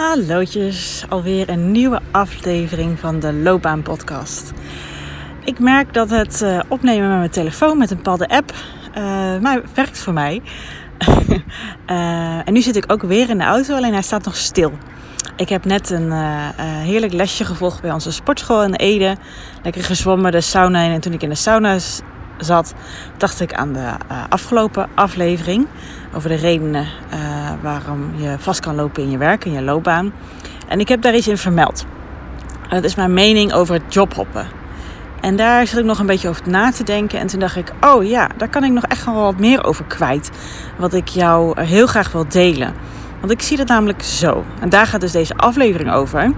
Hallootjes, alweer een nieuwe aflevering van de Loopbaan Podcast. Ik merk dat het uh, opnemen met mijn telefoon met een bepaalde app uh, werkt voor mij. uh, en nu zit ik ook weer in de auto, alleen hij staat nog stil. Ik heb net een heerlijk lesje gevolgd bij onze sportschool in Ede. Lekker gezwommen de sauna in. En toen ik in de sauna zat, dacht ik aan de afgelopen aflevering over de redenen waarom je vast kan lopen in je werk, in je loopbaan. En ik heb daar iets in vermeld. dat is mijn mening over het jobhoppen. En daar zat ik nog een beetje over na te denken. En toen dacht ik, oh ja, daar kan ik nog echt wel wat meer over kwijt. Wat ik jou heel graag wil delen. Want ik zie dat namelijk zo. En daar gaat dus deze aflevering over.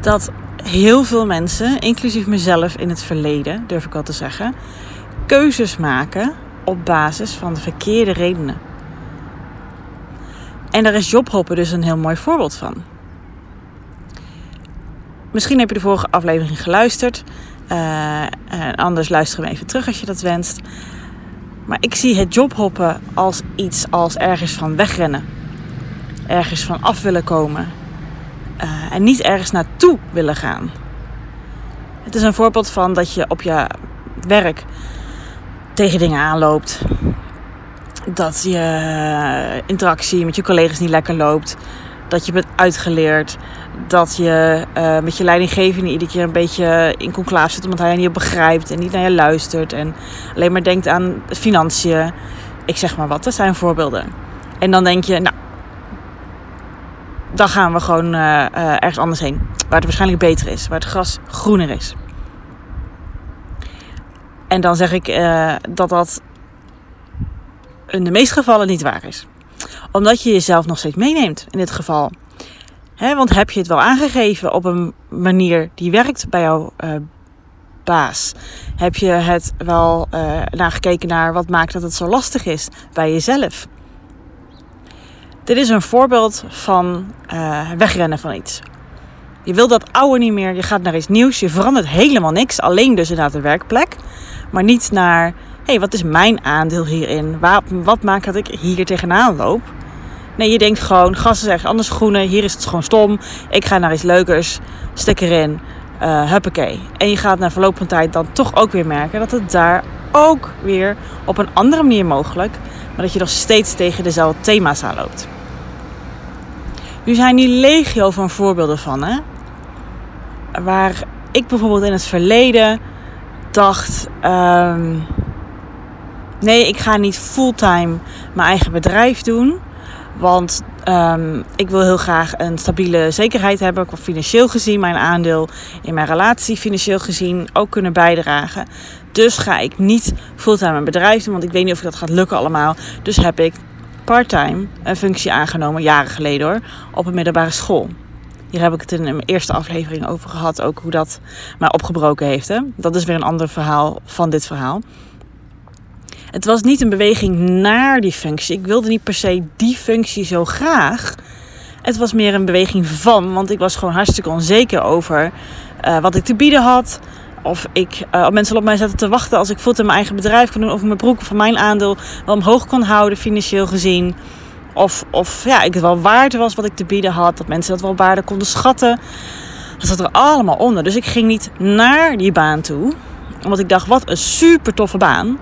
Dat heel veel mensen, inclusief mezelf in het verleden, durf ik wel te zeggen, keuzes maken op basis van de verkeerde redenen. En daar is jobhoppen dus een heel mooi voorbeeld van. Misschien heb je de vorige aflevering geluisterd. Uh, anders luister hem even terug als je dat wenst. Maar ik zie het jobhoppen als iets als ergens van wegrennen. Ergens van af willen komen. Uh, en niet ergens naartoe willen gaan. Het is een voorbeeld van dat je op je werk tegen dingen aanloopt. Dat je interactie met je collega's niet lekker loopt. Dat je bent uitgeleerd. Dat je uh, met je leidinggevende iedere keer een beetje in conclave zit omdat hij je niet begrijpt en niet naar je luistert. En alleen maar denkt aan financiën. Ik zeg maar wat, dat zijn voorbeelden. En dan denk je, nou, dan gaan we gewoon uh, ergens anders heen. Waar het waarschijnlijk beter is, waar het gras groener is. En dan zeg ik dat dat de meeste gevallen niet waar is. Omdat je jezelf nog steeds meeneemt in dit geval. Want heb je het wel aangegeven op een manier die werkt bij jouw uh, baas? Heb je het wel uh, nagekeken naar wat maakt dat het zo lastig is bij jezelf? Dit is een voorbeeld van uh, wegrennen van iets. Je wil dat oude niet meer, je gaat naar iets nieuws, je verandert helemaal niks, alleen dus inderdaad de werkplek. Maar niet naar, hey, wat is mijn aandeel hierin? Wat, wat maakt dat ik hier tegenaan loop? Nee, je denkt gewoon, gas is ergens anders groener, hier is het gewoon stom. Ik ga naar iets leukers, stek erin, uh, huppakee. En je gaat na verloop van tijd dan toch ook weer merken dat het daar ook weer op een andere manier mogelijk, maar dat je nog steeds tegen dezelfde thema's aanloopt. Nu zijn die legio van voorbeelden van, hè? Waar ik bijvoorbeeld in het verleden dacht: um, nee, ik ga niet fulltime mijn eigen bedrijf doen. Want um, ik wil heel graag een stabiele zekerheid hebben, financieel gezien, mijn aandeel in mijn relatie financieel gezien ook kunnen bijdragen. Dus ga ik niet fulltime een bedrijf doen, want ik weet niet of dat gaat lukken allemaal. Dus heb ik parttime een functie aangenomen, jaren geleden hoor, op een middelbare school. Hier heb ik het in mijn eerste aflevering over gehad, ook hoe dat mij opgebroken heeft. Hè? Dat is weer een ander verhaal van dit verhaal. Het was niet een beweging naar die functie. Ik wilde niet per se die functie zo graag. Het was meer een beweging van, want ik was gewoon hartstikke onzeker over uh, wat ik te bieden had. Of ik uh, mensen op mij zaten te wachten als ik voet in mijn eigen bedrijf kon doen. Of mijn broek van mijn aandeel wel omhoog kon houden, financieel gezien. Of, of ja, ik het wel waard was wat ik te bieden had. Dat mensen dat wel waarde konden schatten. Dat zat er allemaal onder. Dus ik ging niet naar die baan toe. Omdat ik dacht, wat een super toffe baan.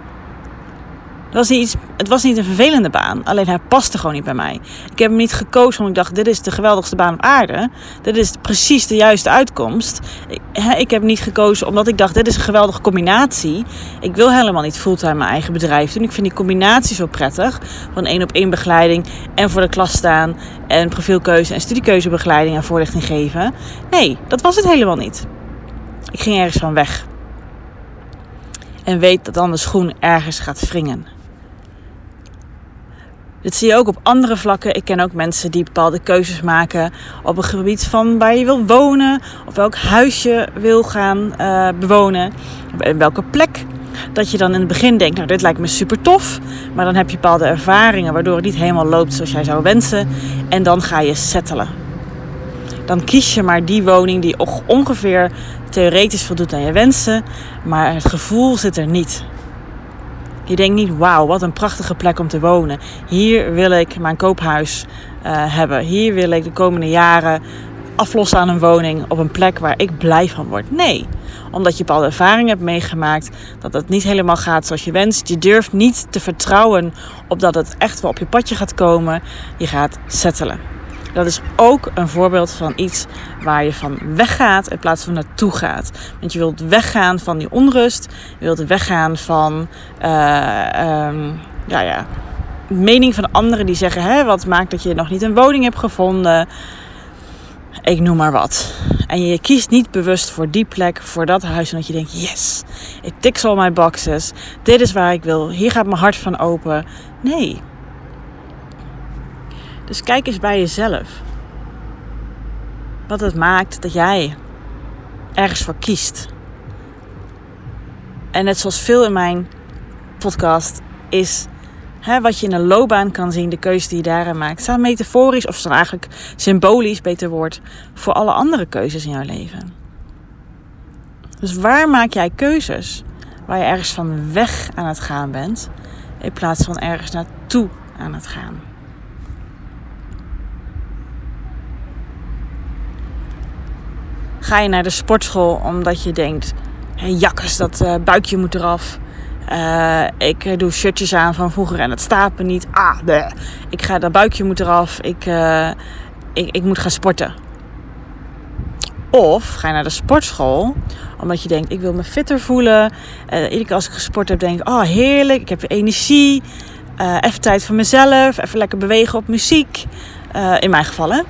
Het was, niet iets, het was niet een vervelende baan, alleen hij paste gewoon niet bij mij. Ik heb hem niet gekozen omdat ik dacht: dit is de geweldigste baan op aarde. Dit is precies de juiste uitkomst. Ik, ik heb niet gekozen omdat ik dacht: dit is een geweldige combinatie. Ik wil helemaal niet fulltime mijn eigen bedrijf doen. Ik vind die combinatie zo prettig. Van één op één begeleiding en voor de klas staan. En profielkeuze en studiekeuzebegeleiding en voorlichting geven. Nee, dat was het helemaal niet. Ik ging ergens van weg. En weet dat dan de schoen ergens gaat wringen. Dit zie je ook op andere vlakken. Ik ken ook mensen die bepaalde keuzes maken op een gebied van waar je wil wonen, of welk huis je wil gaan uh, bewonen, en welke plek. Dat je dan in het begin denkt, nou dit lijkt me super tof, maar dan heb je bepaalde ervaringen waardoor het niet helemaal loopt zoals jij zou wensen. En dan ga je settelen. Dan kies je maar die woning die ongeveer theoretisch voldoet aan je wensen, maar het gevoel zit er niet. Je denkt niet, wauw, wat een prachtige plek om te wonen. Hier wil ik mijn koophuis uh, hebben. Hier wil ik de komende jaren aflossen aan een woning op een plek waar ik blij van word. Nee, omdat je bepaalde ervaringen hebt meegemaakt, dat het niet helemaal gaat zoals je wenst. Je durft niet te vertrouwen op dat het echt wel op je padje gaat komen. Je gaat settelen. Dat is ook een voorbeeld van iets waar je van weggaat in plaats van naartoe gaat. Want je wilt weggaan van die onrust. Je wilt weggaan van uh, ja, ja, mening van anderen die zeggen: hè, wat maakt dat je nog niet een woning hebt gevonden. Ik noem maar wat. En je kiest niet bewust voor die plek, voor dat huis. Omdat je denkt: yes, ik tik al mijn boxes. Dit is waar ik wil. Hier gaat mijn hart van open. Nee. Dus kijk eens bij jezelf. Wat het maakt dat jij ergens voor kiest. En net zoals veel in mijn podcast is hè, wat je in een loopbaan kan zien, de keuze die je daarin maakt, staan metaforisch of staan eigenlijk symbolisch, beter woord, voor alle andere keuzes in jouw leven. Dus waar maak jij keuzes waar je ergens van weg aan het gaan bent, in plaats van ergens naartoe aan het gaan? Ga je naar de sportschool omdat je denkt: hey, jakkes, dat uh, buikje moet eraf. Uh, ik doe shirtjes aan van vroeger en het staat me niet. Ah, bleh. ik ga dat buikje moet eraf. Ik, ik, ik moet gaan sporten. Of ga je naar de sportschool omdat je denkt: ik wil me fitter voelen. Iedere keer als ik gesport heb, denk ik: oh heerlijk, ik heb energie. even tijd voor mezelf. Even lekker bewegen op muziek. in mijn geval, hè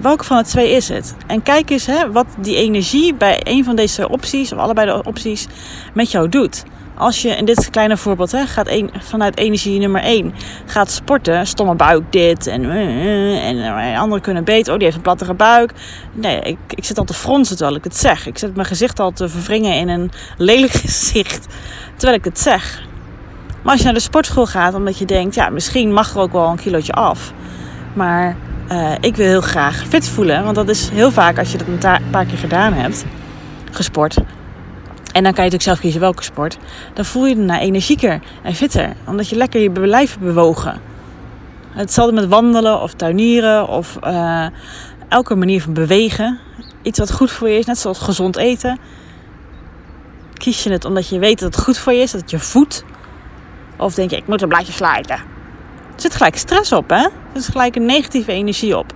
welke van de twee is het? En kijk eens hè, wat die energie bij een van deze opties, of allebei de opties, met jou doet. Als je in dit kleine voorbeeld hè, gaat vanuit energie nummer 1 gaat sporten, stomme buik dit en, uh, en uh, anderen kunnen beter, oh die heeft een plattere buik. Nee, ik, ik zit al te fronsen terwijl ik het zeg. Ik zet mijn gezicht al te verwringen in een lelijk gezicht terwijl ik het zeg. Maar als je naar de sportschool gaat omdat je denkt, ja misschien mag er ook wel een kilootje af. Maar uh, ik wil heel graag fit voelen. Want dat is heel vaak als je dat een paar keer gedaan hebt, gesport. En dan kan je natuurlijk zelf kiezen welke sport. Dan voel je je daarna energieker en fitter. Omdat je lekker je lijf bewogen. Hetzelfde met wandelen of tuinieren of uh, elke manier van bewegen. Iets wat goed voor je is, net zoals gezond eten. Kies je het omdat je weet dat het goed voor je is, dat het je voedt. Of denk je, ik moet een blaadje slijten. Er zit gelijk stress op, hè? Er zit gelijk een negatieve energie op.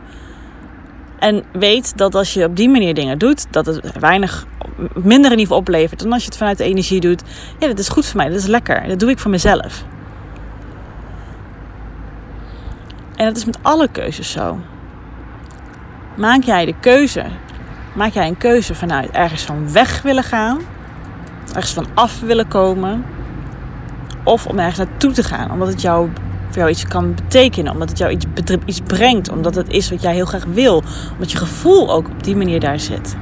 En weet dat als je op die manier dingen doet, dat het weinig, minder in ieder geval oplevert dan als je het vanuit de energie doet. Ja, dat is goed voor mij, dat is lekker. Dat doe ik voor mezelf. En dat is met alle keuzes zo. Maak jij de keuze, maak jij een keuze vanuit ergens van weg willen gaan, ergens van af willen komen, of om ergens naartoe te gaan, omdat het jou voor jou iets kan betekenen. Omdat het jou iets, iets brengt. Omdat het is wat jij heel graag wil. Omdat je gevoel ook op die manier daar zit.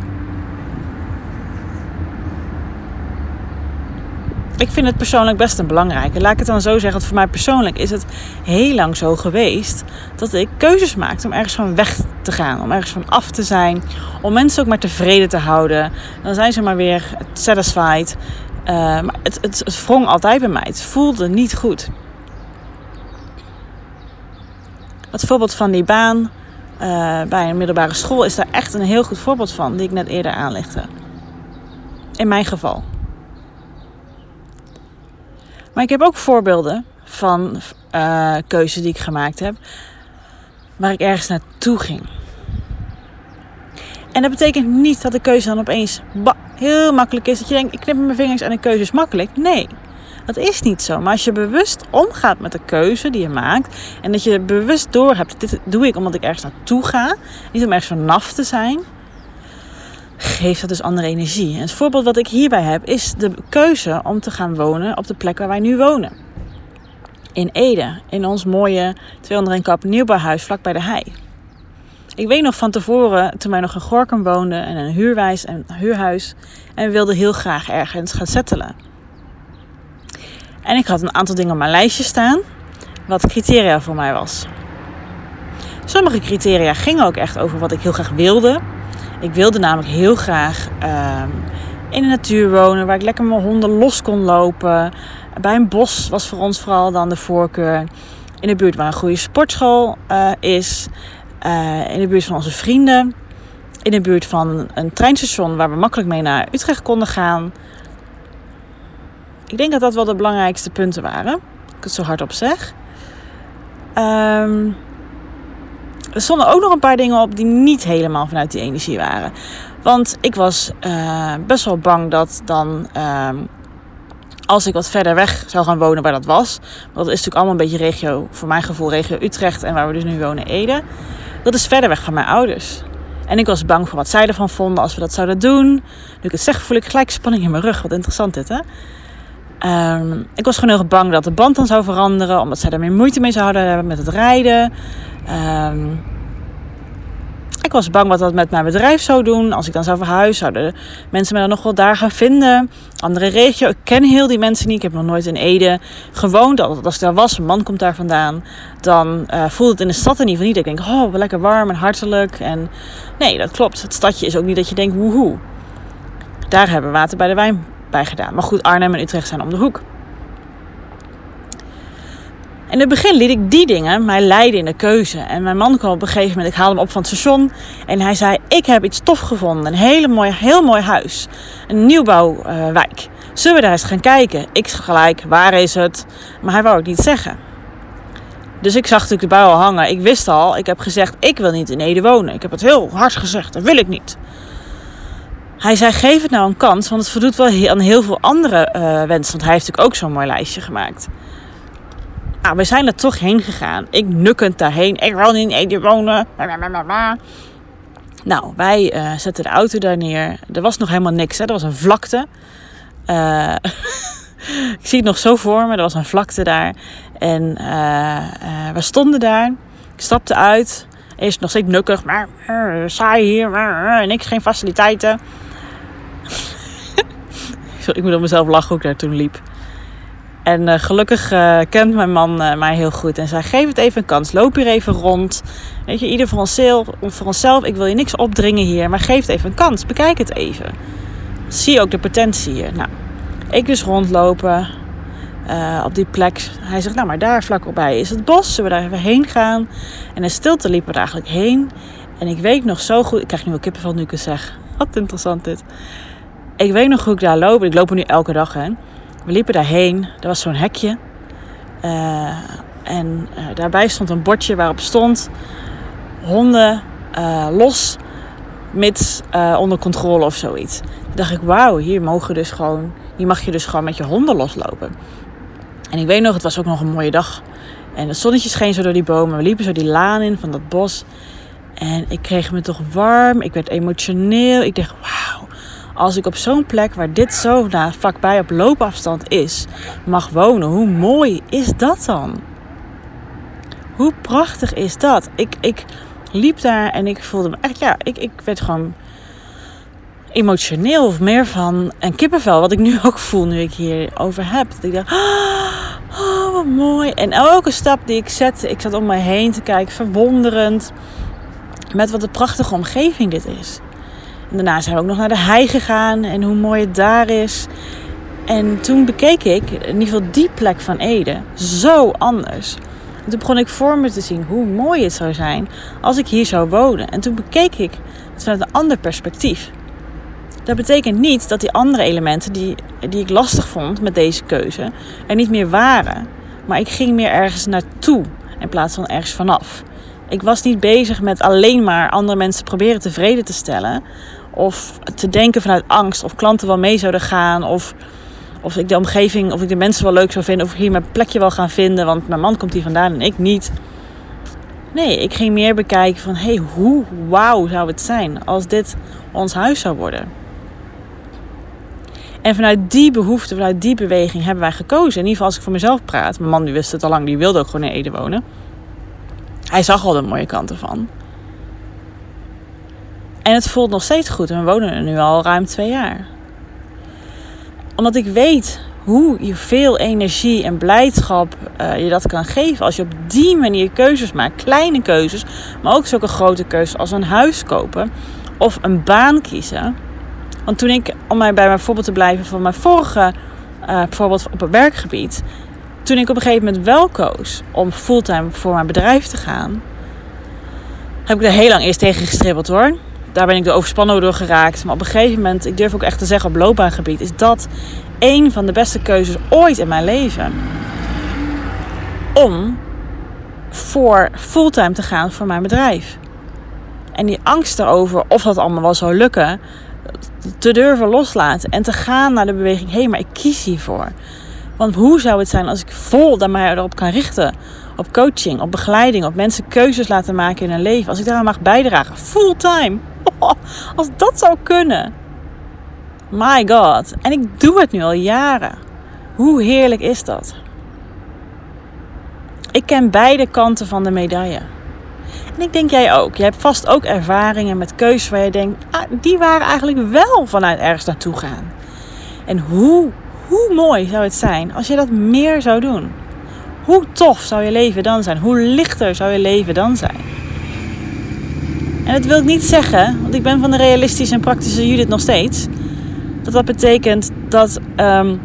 Ik vind het persoonlijk best een belangrijke. Laat ik het dan zo zeggen. Want voor mij persoonlijk is het heel lang zo geweest. Dat ik keuzes maakte om ergens van weg te gaan. Om ergens van af te zijn. Om mensen ook maar tevreden te houden. Dan zijn ze maar weer satisfied. Uh, maar het, het, het wrong altijd bij mij. Het voelde niet goed. Het voorbeeld van die baan uh, bij een middelbare school is daar echt een heel goed voorbeeld van, die ik net eerder aanlegde. In mijn geval. Maar ik heb ook voorbeelden van uh, keuzes die ik gemaakt heb, waar ik ergens naartoe ging. En dat betekent niet dat de keuze dan opeens heel makkelijk is. Dat je denkt, ik knip mijn vingers en de keuze is makkelijk. Nee. Dat is niet zo. Maar als je bewust omgaat met de keuze die je maakt. En dat je bewust doorhebt. Dit doe ik omdat ik ergens naartoe ga. Niet om ergens vanaf te zijn. Geeft dat dus andere energie. En het voorbeeld wat ik hierbij heb is de keuze om te gaan wonen op de plek waar wij nu wonen. In Ede. In ons mooie 201 kap nieuwbouwhuis vlak bij de hei. Ik weet nog van tevoren, toen wij nog in Gorkum woonden en een huurwijs en huurhuis. En wilden heel graag ergens gaan settelen. En ik had een aantal dingen op mijn lijstje staan, wat criteria voor mij was. Sommige criteria gingen ook echt over wat ik heel graag wilde. Ik wilde namelijk heel graag uh, in de natuur wonen, waar ik lekker mijn honden los kon lopen. Bij een bos was voor ons vooral dan de voorkeur. In de buurt waar een goede sportschool uh, is. Uh, in de buurt van onze vrienden. In de buurt van een treinstation waar we makkelijk mee naar Utrecht konden gaan. Ik denk dat dat wel de belangrijkste punten waren. Ik het zo hardop zeg. Um, er stonden ook nog een paar dingen op die niet helemaal vanuit die energie waren. Want ik was uh, best wel bang dat dan, uh, als ik wat verder weg zou gaan wonen waar dat was. Want dat is natuurlijk allemaal een beetje regio, voor mijn gevoel, regio Utrecht en waar we dus nu wonen, Ede. Dat is verder weg van mijn ouders. En ik was bang voor wat zij ervan vonden als we dat zouden doen. Nu ik het zeg, voel ik gelijk spanning in mijn rug. Wat interessant dit, hè? Um, ik was gewoon heel bang dat de band dan zou veranderen, omdat zij er meer moeite mee zouden hebben met het rijden. Um, ik was bang wat dat met mijn bedrijf zou doen. Als ik dan zou verhuizen, zouden mensen me dan nog wel daar gaan vinden. Andere regio. Ik ken heel die mensen niet. Ik heb nog nooit in Ede gewoond. Als ik daar was, een man komt daar vandaan. Dan uh, voelt het in de stad in ieder geval niet. Ik denk, oh, lekker warm en hartelijk. En nee, dat klopt. Het stadje is ook niet dat je denkt, woehoe. Daar hebben we water bij de wijn bij gedaan. Maar goed, Arnhem en Utrecht zijn om de hoek. In het begin liet ik die dingen mij leiden in de keuze. En mijn man kwam op een gegeven moment, ik haalde hem op van het station. En hij zei, ik heb iets tof gevonden. Een hele mooi, heel mooi huis. Een nieuwbouwwijk. Zullen we daar eens gaan kijken? Ik gelijk, waar is het? Maar hij wou het niet zeggen. Dus ik zag natuurlijk de bui al hangen. Ik wist al, ik heb gezegd, ik wil niet in Ede wonen. Ik heb het heel hard gezegd, dat wil ik niet. Hij zei, geef het nou een kans, want het voldoet wel aan heel veel andere uh, wensen. Want hij heeft natuurlijk ook zo'n mooi lijstje gemaakt. Nou, we zijn er toch heen gegaan. Ik nukkend daarheen. Ik wil in Ede wonen. Nou, wij uh, zetten de auto daar neer. Er was nog helemaal niks. Hè. Er was een vlakte. Uh, ik zie het nog zo voor me. Er was een vlakte daar. En we stonden daar. Ik stapte uit. Eerst nog steeds nukkig. Maar saai hier. Maar, niks, geen faciliteiten. Ik moet op mezelf lachen hoe ik daar toen liep. En uh, gelukkig uh, kent mijn man uh, mij heel goed en zei: geef het even een kans. Loop hier even rond. Weet je, ieder voor onszelf, voor onszelf. Ik wil je niks opdringen hier, maar geef het even een kans. Bekijk het even. Zie ook de potentie hier. Nou, ik dus rondlopen op die plek. Hij zegt: Nou, maar daar vlak opbij is het bos. Zullen we daar even heen gaan? En in stilte liepen we er eigenlijk heen. En ik weet nog zo goed. Ik krijg nu wel kippenvel nu ik het zeg. Wat interessant dit. Ik weet nog hoe ik daar loop. Ik loop er nu elke dag heen. We liepen daarheen. Er was zo'n hekje. Uh, en uh, daarbij stond een bordje waarop stond: honden uh, los, mits onder controle of zoiets. Toen dacht ik: wauw, hier mogen dus gewoon, hier mag je dus gewoon met je honden loslopen. En ik weet nog, het was ook nog een mooie dag. En het zonnetje scheen zo door die bomen. We liepen zo die laan in van dat bos. En ik kreeg me toch warm. Ik werd emotioneel. Ik dacht: wauw als ik op zo'n plek waar dit zo nou, vlakbij op loopafstand is, mag wonen, hoe mooi is dat dan? Hoe prachtig is dat? Ik, ik liep daar en ik voelde me echt, ja, ik, ik werd gewoon emotioneel of meer van een kippenvel, wat ik nu ook voel nu ik hierover heb. Ik dacht, oh, wat mooi. En elke stap die ik zette, ik zat om me heen te kijken, verwonderend. Met wat een prachtige omgeving dit is daarna zijn we ook nog naar de hei gegaan en hoe mooi het daar is. En toen bekeek ik in ieder geval die plek van Ede zo anders. En toen begon ik voor me te zien hoe mooi het zou zijn als ik hier zou wonen. En toen bekeek ik het vanuit een ander perspectief. Dat betekent niet dat die andere elementen die, die ik lastig vond met deze keuze er niet meer waren. Maar ik ging meer ergens naartoe in plaats van ergens vanaf. Ik was niet bezig met alleen maar andere mensen proberen tevreden te stellen. Of te denken vanuit angst of klanten wel mee zouden gaan. Of, of ik de omgeving, of ik de mensen wel leuk zou vinden. Of ik hier mijn plekje wel gaan vinden. Want mijn man komt hier vandaan en ik niet. Nee, ik ging meer bekijken van hey, hoe wauw zou het zijn als dit ons huis zou worden. En vanuit die behoefte, vanuit die beweging hebben wij gekozen. In ieder geval als ik voor mezelf praat. Mijn man die wist het al lang, die wilde ook gewoon in Ede wonen. Hij zag al de mooie kanten van. En het voelt nog steeds goed. We wonen er nu al ruim twee jaar. Omdat ik weet hoe je veel energie en blijdschap uh, je dat kan geven. Als je op die manier keuzes maakt. Kleine keuzes. Maar ook zulke grote keuzes als een huis kopen. Of een baan kiezen. Want toen ik, om mij bij mijn voorbeeld te blijven van mijn vorige uh, voorbeeld op het werkgebied. Toen ik op een gegeven moment wel koos om fulltime voor mijn bedrijf te gaan, heb ik er heel lang eerst tegen gestribbeld hoor. Daar ben ik de overspannen door geraakt. Maar op een gegeven moment, ik durf ook echt te zeggen op loopbaangebied, is dat een van de beste keuzes ooit in mijn leven. Om voor fulltime te gaan voor mijn bedrijf. En die angst erover of dat allemaal wel zou lukken, te durven loslaten en te gaan naar de beweging: hé, hey, maar ik kies hiervoor. Want hoe zou het zijn als ik vol daar mij erop kan richten? Op coaching, op begeleiding, op mensen keuzes laten maken in hun leven. Als ik daaraan mag bijdragen, fulltime. als dat zou kunnen. My god. En ik doe het nu al jaren. Hoe heerlijk is dat? Ik ken beide kanten van de medaille. En ik denk jij ook. Je hebt vast ook ervaringen met keuzes waar je denkt, ah, die waren eigenlijk wel vanuit ergens naartoe gaan. En hoe, hoe mooi zou het zijn als je dat meer zou doen? Hoe tof zou je leven dan zijn? Hoe lichter zou je leven dan zijn? En dat wil ik niet zeggen, want ik ben van de realistische en praktische Judith nog steeds. Dat dat betekent dat um,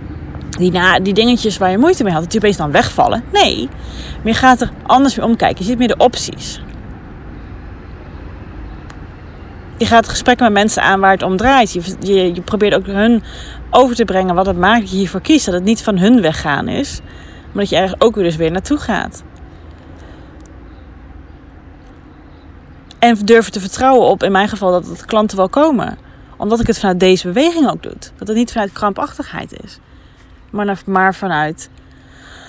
die, na, die dingetjes waar je moeite mee had, dat die opeens dan wegvallen. Nee, maar je gaat er anders mee omkijken. Je ziet meer de opties. je gaat gesprekken met mensen aan waar het om draait. Je, je, je, probeert ook hun over te brengen wat het maakt dat je hiervoor kiest. Dat het niet van hun weggaan is, maar dat je ergens ook weer dus weer naartoe gaat. En durven te vertrouwen op, in mijn geval, dat de klanten wel komen. Omdat ik het vanuit deze beweging ook doe. Dat het niet vanuit krampachtigheid is. Maar, maar vanuit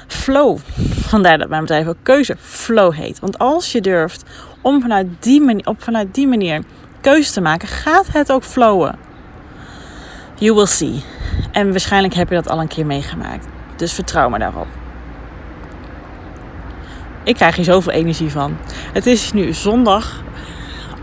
flow. Vandaar dat mijn bedrijf ook keuze flow heet. Want als je durft om vanuit die manier, op vanuit die manier keuze te maken, gaat het ook flowen. You will see. En waarschijnlijk heb je dat al een keer meegemaakt. Dus vertrouw me daarop. Ik krijg hier zoveel energie van. Het is nu zondag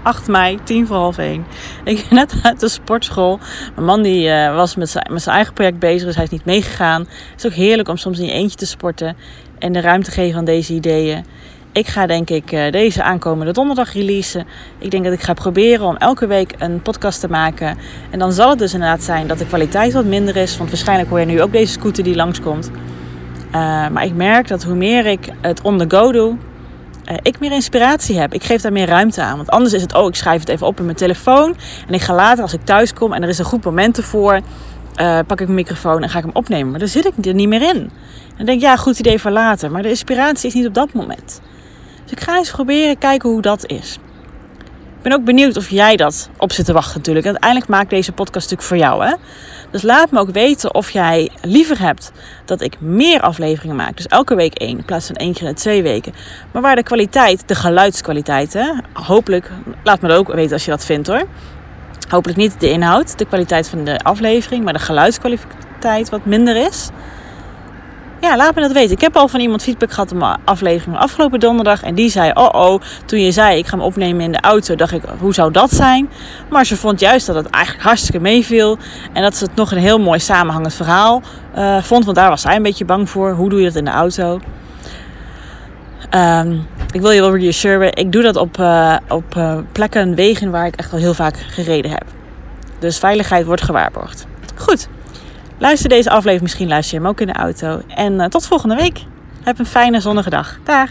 8 mei, 10 voor half 1. Ik ben net uit de sportschool. Mijn man die, uh, was met zijn, met zijn eigen project bezig, dus hij is niet meegegaan. Het is ook heerlijk om soms in je eentje te sporten en de ruimte te geven aan deze ideeën. Ik ga denk ik eh, deze aankomende donderdag releasen. Ik denk dat ik ga proberen om elke week een podcast te maken. En dan zal het dus inderdaad zijn dat de kwaliteit wat minder is. Want waarschijnlijk hoor je nu ook deze scooter die langskomt. Uh, maar ik merk dat hoe meer ik het on the go doe, ik meer inspiratie heb. Ik geef daar meer ruimte aan. Want anders is het, oh, ik schrijf het even op in mijn telefoon. En ik ga later, als ik thuis kom en er is een goed moment ervoor, uh, pak ik mijn microfoon en ga ik hem opnemen. Maar daar zit ik er niet meer in. En denk ja, goed idee voor later. Maar de inspiratie is niet op dat moment. Dus ik ga eens proberen kijken hoe dat is. Ik ben ook benieuwd of jij dat op zit te wachten natuurlijk. En uiteindelijk maak ik deze podcast natuurlijk voor jou. Hè? Dus laat me ook weten of jij liever hebt dat ik meer afleveringen maak. Dus elke week één in plaats van één keer in twee weken. Maar waar de kwaliteit, de geluidskwaliteit, hè, hopelijk, laat me dat ook weten als je dat vindt hoor. Hopelijk niet de inhoud, de kwaliteit van de aflevering, maar de geluidskwaliteit wat minder is. Ja, laat me dat weten. Ik heb al van iemand feedback gehad op mijn aflevering afgelopen donderdag. En die zei, oh oh, toen je zei ik ga hem opnemen in de auto, dacht ik, hoe zou dat zijn? Maar ze vond juist dat het eigenlijk hartstikke meeviel. En dat ze het nog een heel mooi samenhangend verhaal uh, vond. Want daar was zij een beetje bang voor. Hoe doe je dat in de auto? Um, ik wil je wel reassuren, ik doe dat op, uh, op uh, plekken, wegen waar ik echt al heel vaak gereden heb. Dus veiligheid wordt gewaarborgd. Goed, Luister deze aflevering, misschien luister je hem ook in de auto. En uh, tot volgende week. Heb een fijne zonnige dag. Dag!